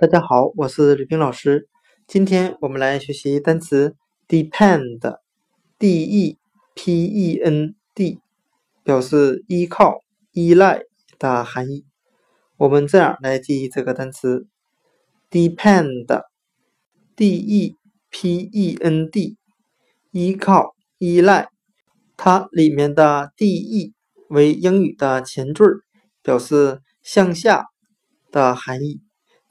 大家好，我是吕冰老师。今天我们来学习单词 depend，d e p e n d，表示依靠、依赖的含义。我们这样来记忆这个单词 depend，d e p e n d，依靠、依赖。它里面的 d e 为英语的前缀，表示向下的含义。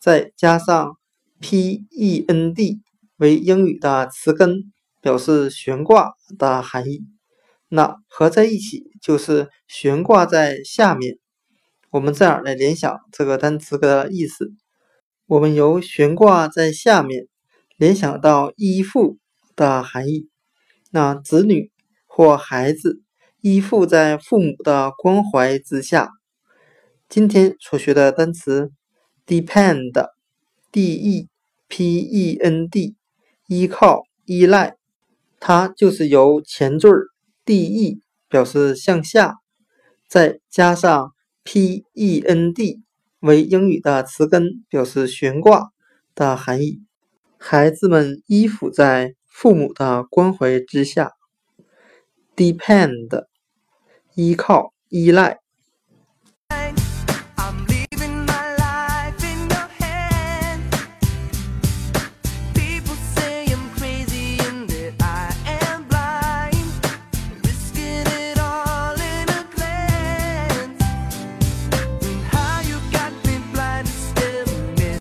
再加上 pend 为英语的词根，表示悬挂的含义，那合在一起就是悬挂在下面。我们这样来联想这个单词的意思：我们由悬挂在下面联想到依附的含义。那子女或孩子依附在父母的关怀之下。今天所学的单词。Depend，d e p e n d，依靠、依赖，它就是由前缀 d e 表示向下，再加上 p e n d 为英语的词根，表示悬挂的含义。孩子们依附在父母的关怀之下。depend，依靠、依赖。